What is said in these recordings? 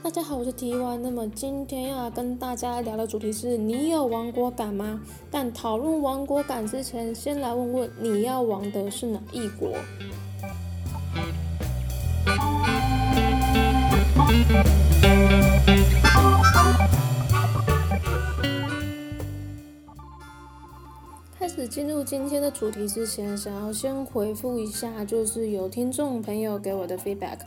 大家好，我是 T Y。那么今天要跟大家聊的主题是：你有亡国感吗？但讨论亡国感之前，先来问问你要亡的是哪一国？开始进入今天的主题之前，想要先回复一下，就是有听众朋友给我的 feedback。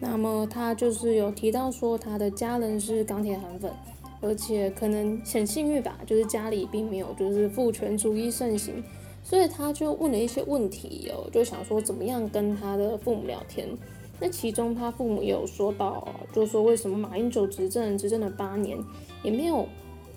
那么他就是有提到说，他的家人是钢铁韩粉，而且可能很幸运吧，就是家里并没有就是父权主义盛行，所以他就问了一些问题哦，就想说怎么样跟他的父母聊天。那其中他父母也有说到，就说为什么马英九执政执政了八年，也没有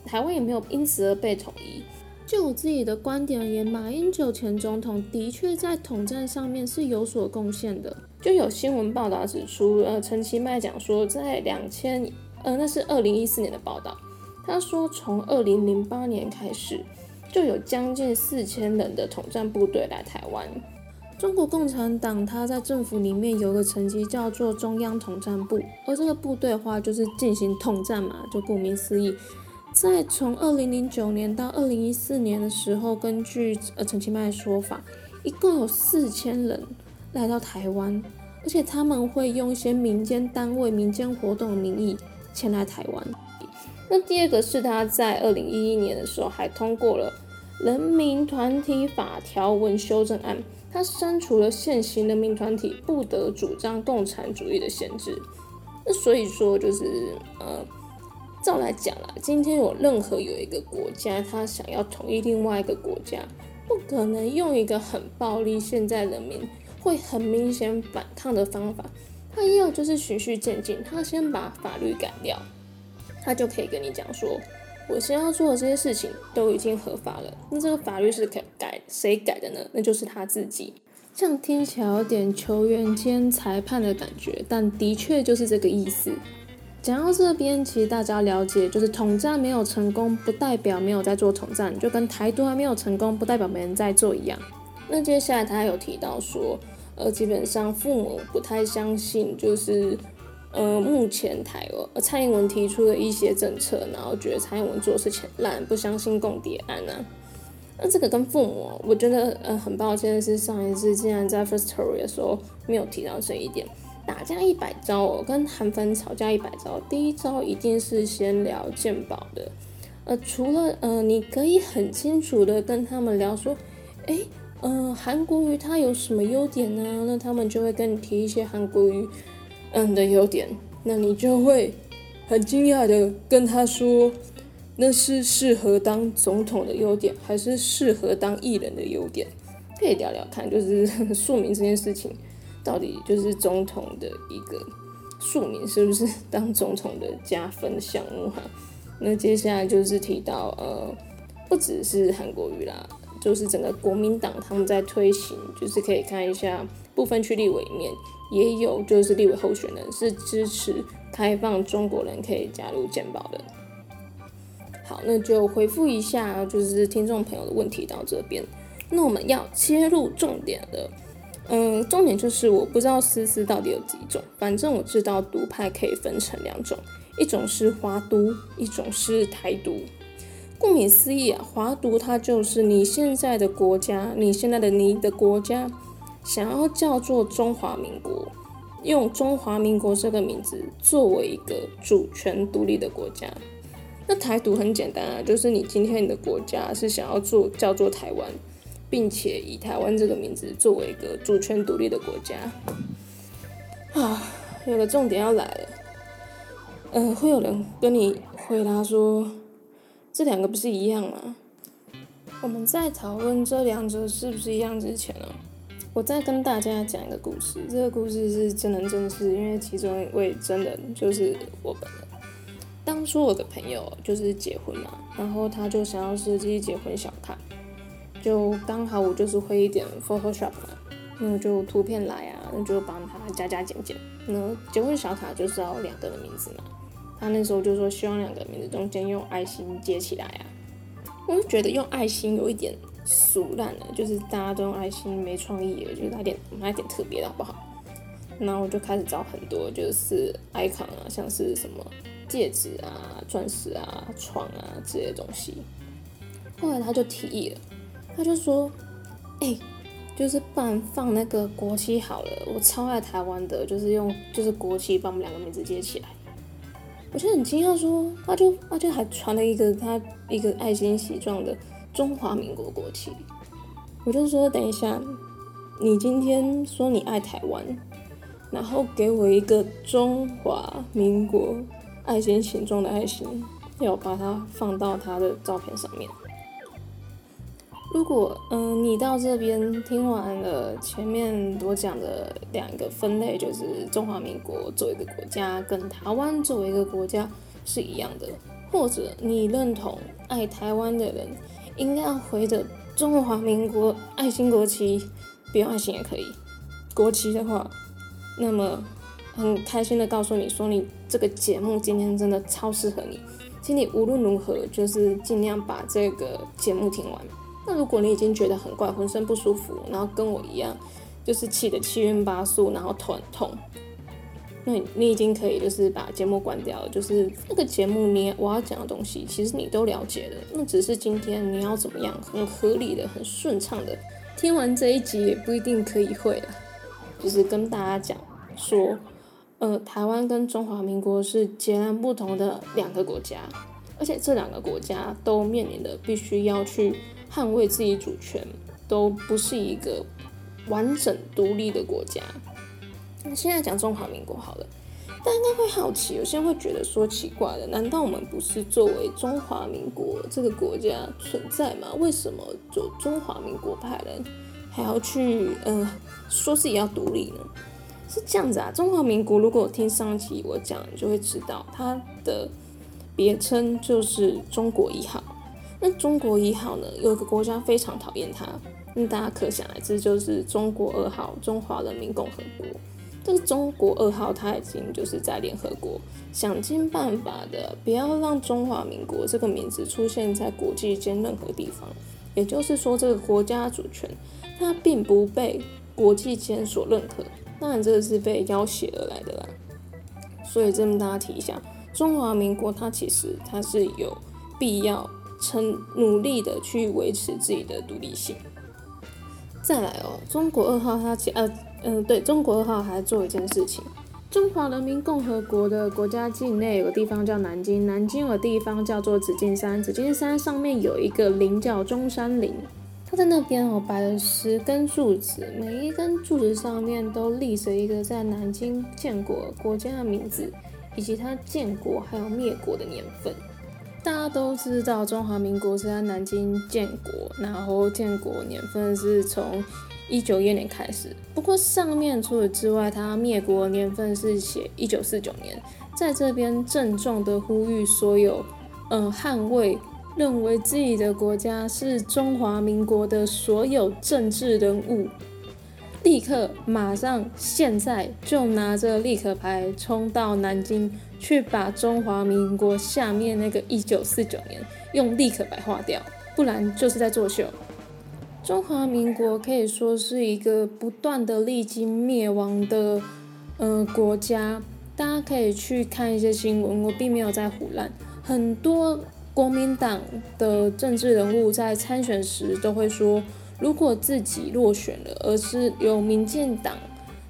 台湾也没有因此而被统一。就我自己的观点而言，马英九前总统的确在统战上面是有所贡献的。就有新闻报道指出，呃，陈其迈讲说，在两千，呃，那是二零一四年的报道。他说，从二零零八年开始，就有将近四千人的统战部队来台湾。中国共产党他在政府里面有个层级叫做中央统战部，而这个部队的话就是进行统战嘛，就顾名思义。在从二零零九年到二零一四年的时候，根据呃陈其迈的说法，一共有四千人来到台湾，而且他们会用一些民间单位、民间活动的名义前来台湾。那第二个是他在二零一一年的时候还通过了《人民团体法》条文修正案，他删除了现行人民团体不得主张共产主义的限制。那所以说就是呃。照来讲啦，今天有任何有一个国家，他想要统一另外一个国家，不可能用一个很暴力、现在人民会很明显反抗的方法。他要就是循序渐进，他先把法律改掉，他就可以跟你讲说，我先要做的这些事情都已经合法了。那这个法律是改，谁改的呢？那就是他自己。这样听起来有点球员兼裁判的感觉，但的确就是这个意思。讲到这边，其实大家了解，就是统战没有成功，不代表没有在做统战，就跟台独还没有成功，不代表没人在做一样。那接下来他有提到说，呃，基本上父母不太相信，就是呃，目前台呃蔡英文提出的一些政策，然后觉得蔡英文做事情烂，不相信共谍案啊。那这个跟父母，我觉得呃很抱歉的是，上一次竟然在 First Story 的时候没有提到这一点。打架一百招哦，跟韩粉吵架一百招，第一招一定是先聊鉴宝的。呃，除了呃，你可以很清楚的跟他们聊说，哎，呃，韩国瑜它有什么优点呢？那他们就会跟你提一些韩国瑜嗯的优点，那你就会很惊讶的跟他说，那是适合当总统的优点，还是适合当艺人的优点？可以聊聊看，就是庶民这件事情。到底就是总统的一个庶民是不是当总统的加分项目哈？那接下来就是提到呃，不只是韩国瑜啦，就是整个国民党他们在推行，就是可以看一下部分区立委里面也有，就是立委候选人是支持开放中国人可以加入健保的。好，那就回复一下就是听众朋友的问题到这边，那我们要切入重点了。嗯，重点就是我不知道思思到底有几种，反正我知道独派可以分成两种，一种是华独，一种是台独。顾名思义啊，华独它就是你现在的国家，你现在的你的国家想要叫做中华民国，用中华民国这个名字作为一个主权独立的国家。那台独很简单啊，就是你今天你的国家是想要做叫做台湾。并且以台湾这个名字作为一个主权独立的国家，啊，有个重点要来了，嗯，会有人跟你回答说，这两个不是一样吗？我们在讨论这两者是不是一样之前呢，我再跟大家讲一个故事。这个故事是真人真事，因为其中一位真人就是我本人。当初我的朋友就是结婚嘛，然后他就想要设计结婚小卡。就刚好我就是会一点 Photoshop 嘛，那就图片来啊，那就帮他加加减减。那结婚小卡就是要两个人名字嘛，他那时候就说希望两个名字中间用爱心接起来啊。我就觉得用爱心有一点俗烂了，就是大家都用爱心没创意，就来点来点特别的好不好？然后我就开始找很多就是 icon 啊，像是什么戒指啊、钻石啊、床啊这些东西。后来他就提议了，他就说：“哎，就是办放那个国旗好了，我超爱台湾的，就是用就是国旗把我们两个名字接起来。”我就很惊讶，说他就他就还传了一个他一个爱心形状的中华民国国旗。我就说：“等一下，你今天说你爱台湾。”然后给我一个中华民国爱心形状的爱心，要把它放到他的照片上面。如果嗯，你到这边听完了前面我讲的两个分类，就是中华民国作为一个国家，跟台湾作为一个国家是一样的，或者你认同爱台湾的人应该要回着中华民国爱心国旗，不用爱心也可以，国旗的话。那么，很开心的告诉你说，你这个节目今天真的超适合你，请你无论如何就是尽量把这个节目听完。那如果你已经觉得很怪，浑身不舒服，然后跟我一样，就是气得七晕八素，然后头很痛，那你已经可以就是把节目关掉了。就是那个节目你我要讲的东西，其实你都了解了，那只是今天你要怎么样很合理的、很顺畅的听完这一集，也不一定可以会了。就是跟大家讲说，呃，台湾跟中华民国是截然不同的两个国家，而且这两个国家都面临的必须要去捍卫自己主权，都不是一个完整独立的国家。那现在讲中华民国好了，大家应该会好奇，有些人会觉得说奇怪的，难道我们不是作为中华民国这个国家存在吗？为什么就中华民国派人？还要去，嗯，说自己要独立呢，是这样子啊。中华民国，如果听上期我讲，你就会知道它的别称就是中国一号。那中国一号呢，有个国家非常讨厌它，那大家可想而知，就是中国二号，中华人民共和国。这个中国二号，它已经就是在联合国想尽办法的，不要让中华民国这个名字出现在国际间任何地方。也就是说，这个国家主权。它并不被国际间所认可，当然这个是被要挟而来的啦。所以这么大家提一下，中华民国它其实它是有必要成努力的去维持自己的独立性。再来哦，中国二号它其呃嗯对中国二号还做一件事情，中华人民共和国的国家境内有个地方叫南京，南京有个地方叫做紫金山，紫金山上面有一个陵叫中山陵。他在那边哦，摆了十根柱子，每一根柱子上面都立着一个在南京建国国家的名字，以及它建国还有灭国的年份。大家都知道，中华民国是在南京建国，然后建国年份是从一九一年开始。不过上面除此之外，它灭国年份是写一九四九年。在这边郑重的呼吁所有，嗯，捍卫。认为自己的国家是中华民国的所有政治人物，立刻马上现在就拿着立可牌冲到南京去，把中华民国下面那个一九四九年用立可白划掉，不然就是在作秀。中华民国可以说是一个不断的历经灭亡的呃国家，大家可以去看一些新闻，我并没有在胡乱，很多。国民党的政治人物在参选时都会说，如果自己落选了，而是由民进党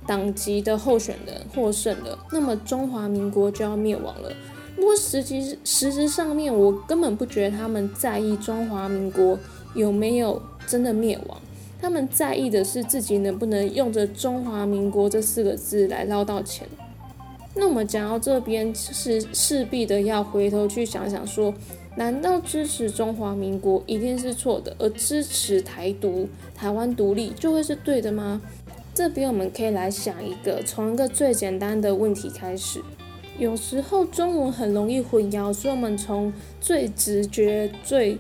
党籍的候选人获胜了，那么中华民国就要灭亡了。不过实际实质上面，我根本不觉得他们在意中华民国有没有真的灭亡，他们在意的是自己能不能用着中华民国这四个字来捞到钱。那我们讲到这边，是势必的要回头去想想说。难道支持中华民国一定是错的，而支持台独、台湾独立就会是对的吗？这边我们可以来想一个，从一个最简单的问题开始。有时候中文很容易混淆，所以我们从最直觉、最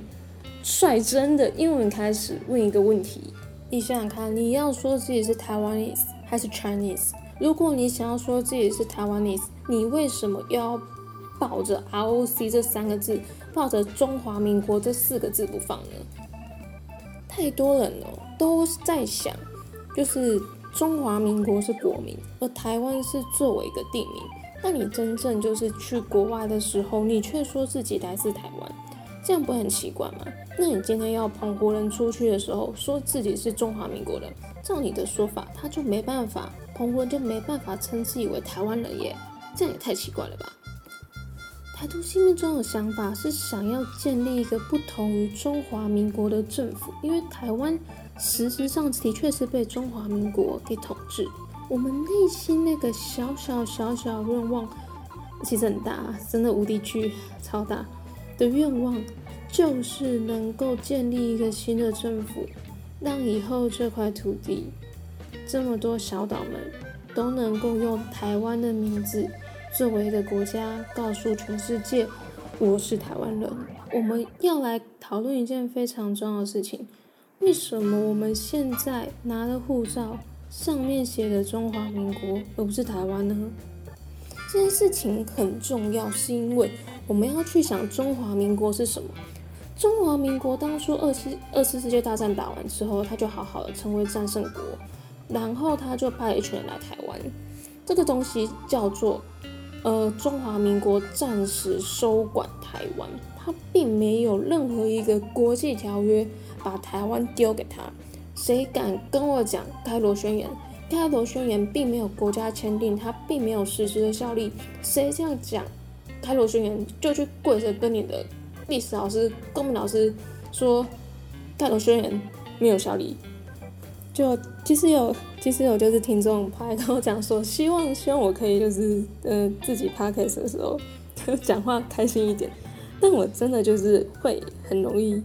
率真的英文开始问一个问题。你想想看，你要说自己是台湾 e 还是 Chinese？如果你想要说自己是台湾 e 你为什么要抱着 ROC 这三个字？抱着中华民国这四个字不放呢？太多人哦，都在想，就是中华民国是国名，而台湾是作为一个地名。那你真正就是去国外的时候，你却说自己来自台湾，这样不很奇怪吗？那你今天要澎湖人出去的时候，说自己是中华民国人，照你的说法，他就没办法，澎湖人就没办法称自己为台湾人耶，这样也太奇怪了吧？台独心目中的想法是想要建立一个不同于中华民国的政府，因为台湾实质上的确是被中华民国给统治。我们内心那个小小小小愿望，其实很大，真的无敌巨超大的愿望，就是能够建立一个新的政府，让以后这块土地这么多小岛们都能够用台湾的名字。作为一个国家，告诉全世界，我是台湾人。我们要来讨论一件非常重要的事情：为什么我们现在拿的护照上面写的中华民国，而不是台湾呢？这件事情很重要，是因为我们要去想中华民国是什么。中华民国当初二次二次世界大战打完之后，他就好好的成为战胜国，然后他就派一群人来台湾。这个东西叫做。呃，中华民国暂时收管台湾，他并没有任何一个国际条约把台湾丢给他。谁敢跟我讲开罗宣言？开罗宣言并没有国家签订，它并没有实质的效力。谁这样讲开罗宣言，就去跪着跟你的历史老师、公民老师说开罗宣言没有效力。就其实有，其实有就是听众来跟我讲说，希望希望我可以就是呃自己 podcast 的时候 讲话开心一点，但我真的就是会很容易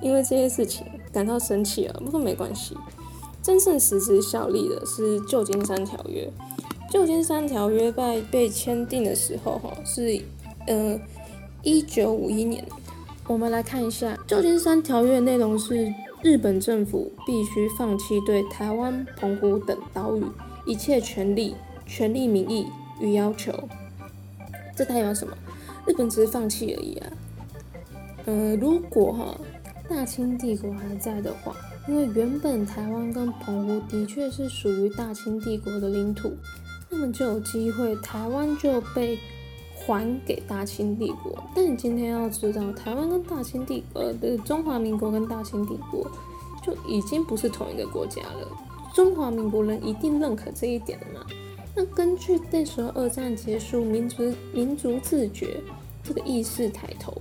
因为这些事情感到生气了。不过没关系，真正实质效力的是旧金山条约。旧金山条约在被签订的时候哈是呃一九五一年，我们来看一下旧金山条约的内容是。日本政府必须放弃对台湾、澎湖等岛屿一切权利、权利名义与要求。这代表什么？日本只是放弃而已啊。呃，如果哈大清帝国还在的话，因为原本台湾跟澎湖的确是属于大清帝国的领土，那么就有机会台湾就被。还给大清帝国，但你今天要知道，台湾跟大清帝呃的中华民国跟大清帝国就已经不是同一个国家了。中华民国人一定认可这一点的嘛？那根据那时候二战结束，民族民族自觉这个意识抬头，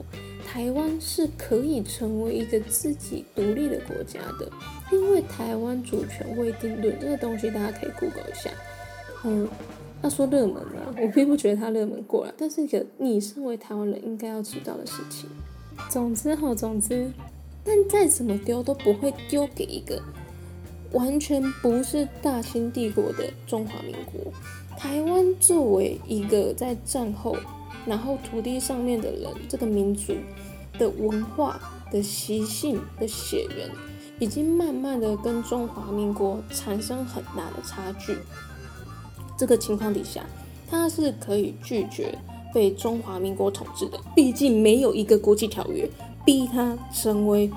台湾是可以成为一个自己独立的国家的，因为台湾主权未定论这个东西，大家可以 Google 一下，嗯。要说热门啊，我并不觉得它热门过来，但是个你身为台湾人应该要知道的事情。总之哈，总之，但再怎么丢都不会丢给一个完全不是大清帝国的中华民国。台湾作为一个在战后，然后土地上面的人，这个民族的文化的习性的血缘，已经慢慢的跟中华民国产生很大的差距。这个情况底下，他是可以拒绝被中华民国统治的。毕竟没有一个国际条约逼他成为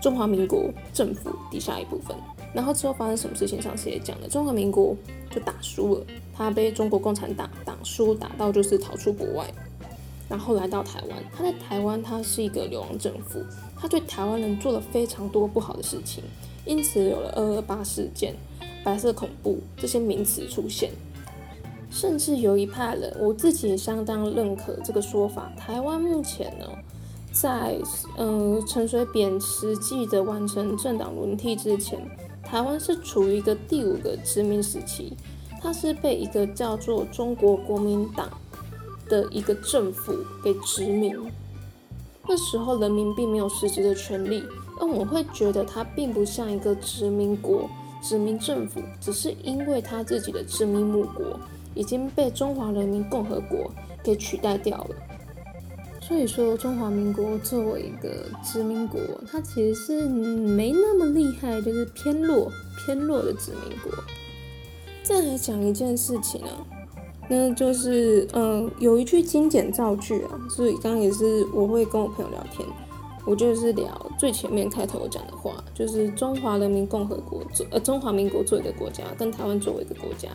中华民国政府底下一部分。然后之后发生什么事情，上次也讲了，中华民国就打输了，他被中国共产党打输，打到就是逃出国外，然后来到台湾。他在台湾，他是一个流亡政府，他对台湾人做了非常多不好的事情，因此有了二二八事件、白色恐怖这些名词出现。甚至有一派人，我自己也相当认可这个说法。台湾目前呢，在嗯陈水扁实际的完成政党轮替之前，台湾是处于一个第五个殖民时期，它是被一个叫做中国国民党的一个政府给殖民。那时候人民并没有实质的权利，那我会觉得它并不像一个殖民国、殖民政府，只是因为它自己的殖民母国。已经被中华人民共和国给取代掉了，所以说中华民国作为一个殖民国，它其实是没那么厉害，就是偏弱偏弱的殖民国。再来讲一件事情啊，那就是嗯，有一句经典造句啊，所以刚刚也是我会跟我朋友聊天，我就是聊最前面开头讲的话，就是中华人民共和国做呃中华民国作为一个国家，跟台湾作为一个国家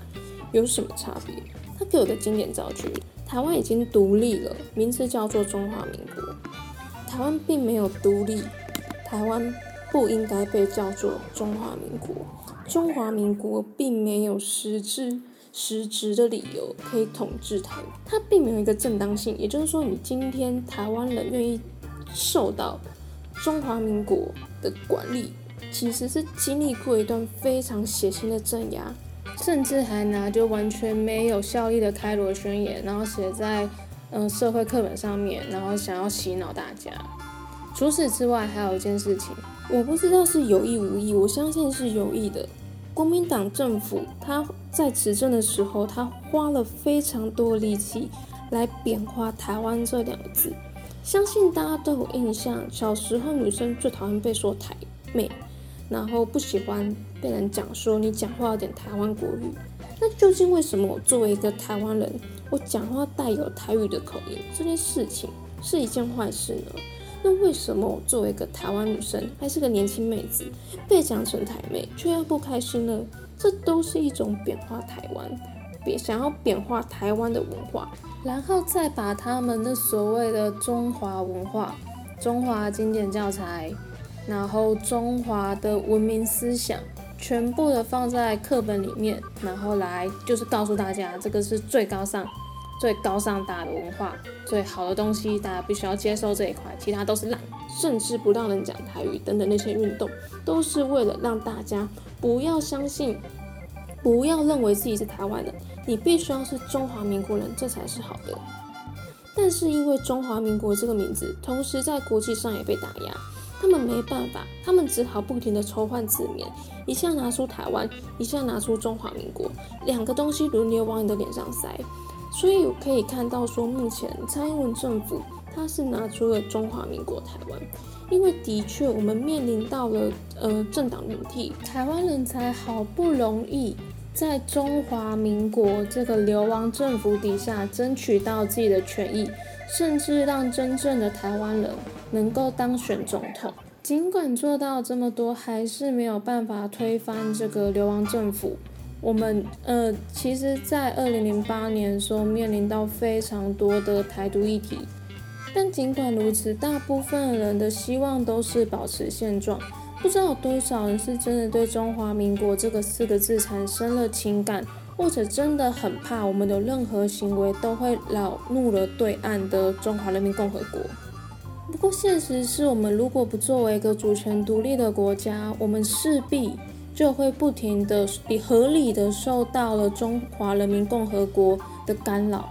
有什么差别？他给我的经典造句：台湾已经独立了，名字叫做中华民国。台湾并没有独立，台湾不应该被叫做中华民国。中华民国并没有实质实质的理由可以统治台湾，它并没有一个正当性。也就是说，你今天台湾人愿意受到中华民国的管理，其实是经历过一段非常血腥的镇压，甚至还拿就完全没有效力的开罗宣言，然后写在嗯社会课本上面，然后想要洗脑大家。除此之外，还有一件事情，我不知道是有意无意，我相信是有意的。国民党政府他在执政的时候，他花了非常多力气来贬化台湾这两个字。相信大家都有印象，小时候女生最讨厌被说台妹，然后不喜欢被人讲说你讲话有点台湾国语。那究竟为什么我作为一个台湾人，我讲话带有台语的口音，这件事情是一件坏事呢？那为什么我作为一个台湾女生，还是个年轻妹子，被讲成台妹，却要不开心呢？这都是一种贬化台湾，别想要贬化台湾的文化，然后再把他们的所谓的中华文化、中华经典教材，然后中华的文明思想，全部的放在课本里面，然后来就是告诉大家，这个是最高尚。最高尚大的文化，最好的东西，大家必须要接受这一块，其他都是烂，甚至不让人讲台语等等那些运动，都是为了让大家不要相信，不要认为自己是台湾人，你必须要是中华民国人，这才是好的。但是因为中华民国这个名字，同时在国际上也被打压，他们没办法，他们只好不停的抽换字面，一下拿出台湾，一下拿出中华民国，两个东西轮流往你的脸上塞。所以可以看到，说目前蔡英文政府他是拿出了中华民国台湾，因为的确我们面临到了呃政党轮替，台湾人才好不容易在中华民国这个流亡政府底下争取到自己的权益，甚至让真正的台湾人能够当选总统。尽管做到这么多，还是没有办法推翻这个流亡政府。我们呃，其实，在二零零八年的时候，面临到非常多的台独议题，但尽管如此，大部分人的希望都是保持现状。不知道有多少人是真的对中华民国这个四个字产生了情感，或者真的很怕我们的任何行为都会扰怒了对岸的中华人民共和国。不过，现实是我们如果不作为一个主权独立的国家，我们势必。就会不停的、合理的受到了中华人民共和国的干扰。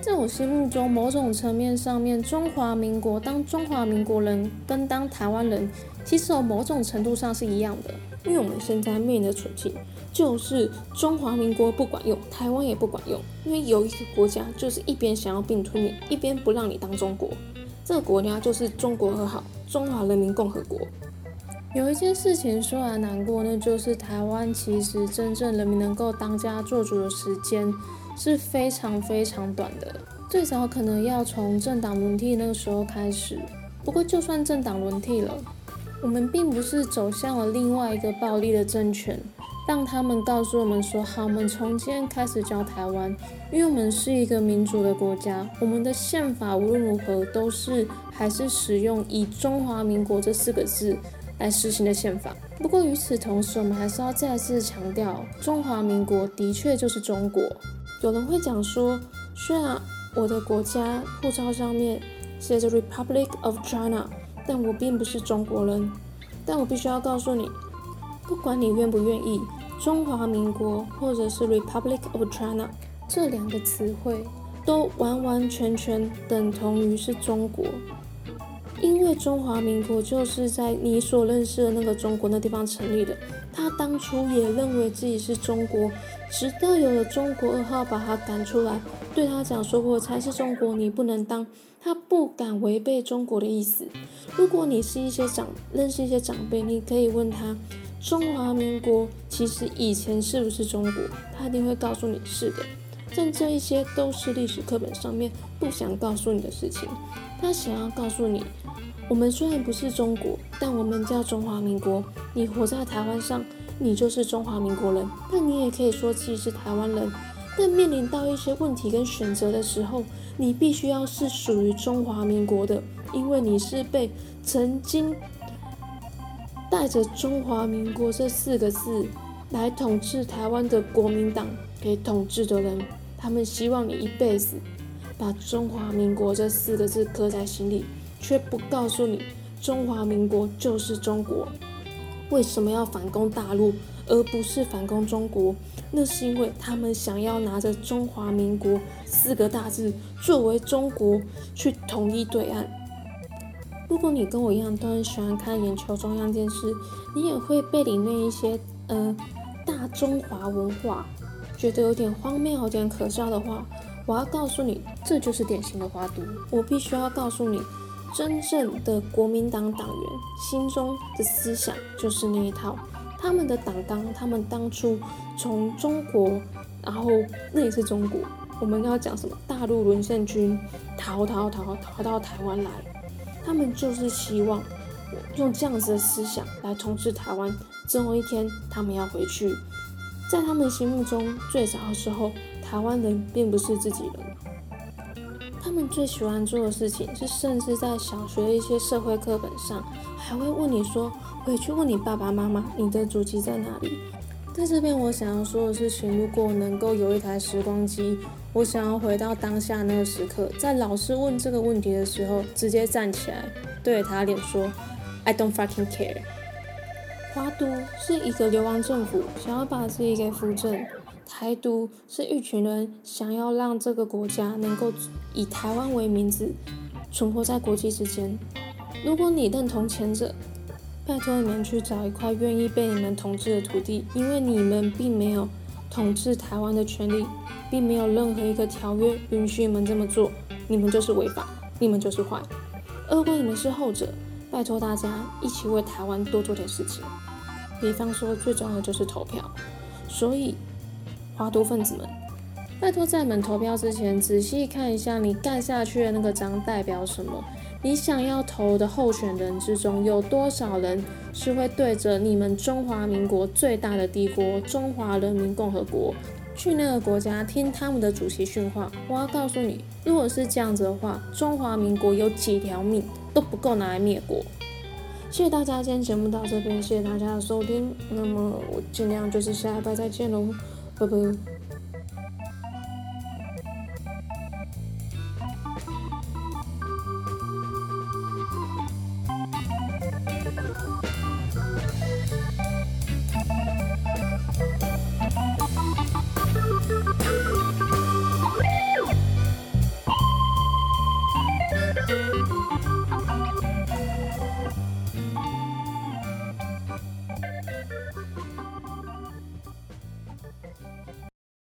在我心目中，某种层面上面，中华民国当中华民国人跟当台湾人，其实有某种程度上是一样的。因为我们现在面临的处境，就是中华民国不管用，台湾也不管用。因为有一个国家就是一边想要并吞你，一边不让你当中国，这个国家就是中国和好，中华人民共和国。有一件事情说来难过，那就是台湾其实真正人民能够当家做主的时间是非常非常短的，最早可能要从政党轮替那个时候开始。不过就算政党轮替了，我们并不是走向了另外一个暴力的政权，让他们告诉我们说好，我们从今天开始教台湾，因为我们是一个民主的国家，我们的宪法无论如何都是还是使用以中华民国这四个字。来实行的宪法。不过与此同时，我们还是要再次强调，中华民国的确就是中国。有人会讲说，虽然我的国家护照上面写着 Republic of China，但我并不是中国人。但我必须要告诉你，不管你愿不愿意，中华民国或者是 Republic of China 这两个词汇，都完完全全等同于是中国。因为中华民国就是在你所认识的那个中国那地方成立的，他当初也认为自己是中国，直到有了中国二号把他赶出来，对他讲说我才是中国，你不能当，他不敢违背中国的意思。如果你是一些长认识一些长辈，你可以问他，中华民国其实以前是不是中国，他一定会告诉你是的。但这一些都是历史课本上面不想告诉你的事情。他想要告诉你，我们虽然不是中国，但我们叫中华民国。你活在台湾上，你就是中华民国人，但你也可以说自己是台湾人。但面临到一些问题跟选择的时候，你必须要是属于中华民国的，因为你是被曾经带着中华民国这四个字来统治台湾的国民党给统治的人。他们希望你一辈子把中华民国这四个字刻在心里，却不告诉你中华民国就是中国。为什么要反攻大陆，而不是反攻中国？那是因为他们想要拿着中华民国四个大字作为中国去统一对岸。如果你跟我一样都很喜欢看眼球中央电视，你也会被里面一些嗯大中华文化。觉得有点荒谬、有点可笑的话，我要告诉你，这就是典型的花都。我必须要告诉你，真正的国民党党员心中的思想就是那一套。他们的党纲，他们当初从中国，然后那也是中国，我们要讲什么？大陆沦陷军逃逃逃逃到台湾来，他们就是希望用这样子的思想来统治台湾。总有一天，他们要回去。在他们心目中，最早的时候，台湾人并不是自己人。他们最喜欢做的事情是，甚至在小学的一些社会课本上，还会问你说：“回去问你爸爸妈妈，你的祖籍在哪里？”在这边，我想要说的事情，如果能够有一台时光机，我想要回到当下那个时刻，在老师问这个问题的时候，直接站起来，对着他脸说：“I don't fucking care。”华都是一个流亡政府，想要把自己给扶正；台独是一群人想要让这个国家能够以台湾为名字存活在国际之间。如果你认同前者，拜托你们去找一块愿意被你们统治的土地，因为你们并没有统治台湾的权利，并没有任何一个条约允许你们这么做，你们就是违法，你们就是坏。而如果你们是后者，拜托大家一起为台湾多做点事情，比方说最重要的就是投票。所以，华都分子们，拜托在你们投票之前仔细看一下你盖下去的那个章代表什么。你想要投的候选人之中，有多少人是会对着你们中华民国最大的帝国——中华人民共和国去那个国家听他们的主席训话？我要告诉你，如果是这样子的话，中华民国有几条命？都不够拿来灭国。谢谢大家，今天节目到这边，谢谢大家的收听。那么我尽量就是下一拜再见喽，拜拜。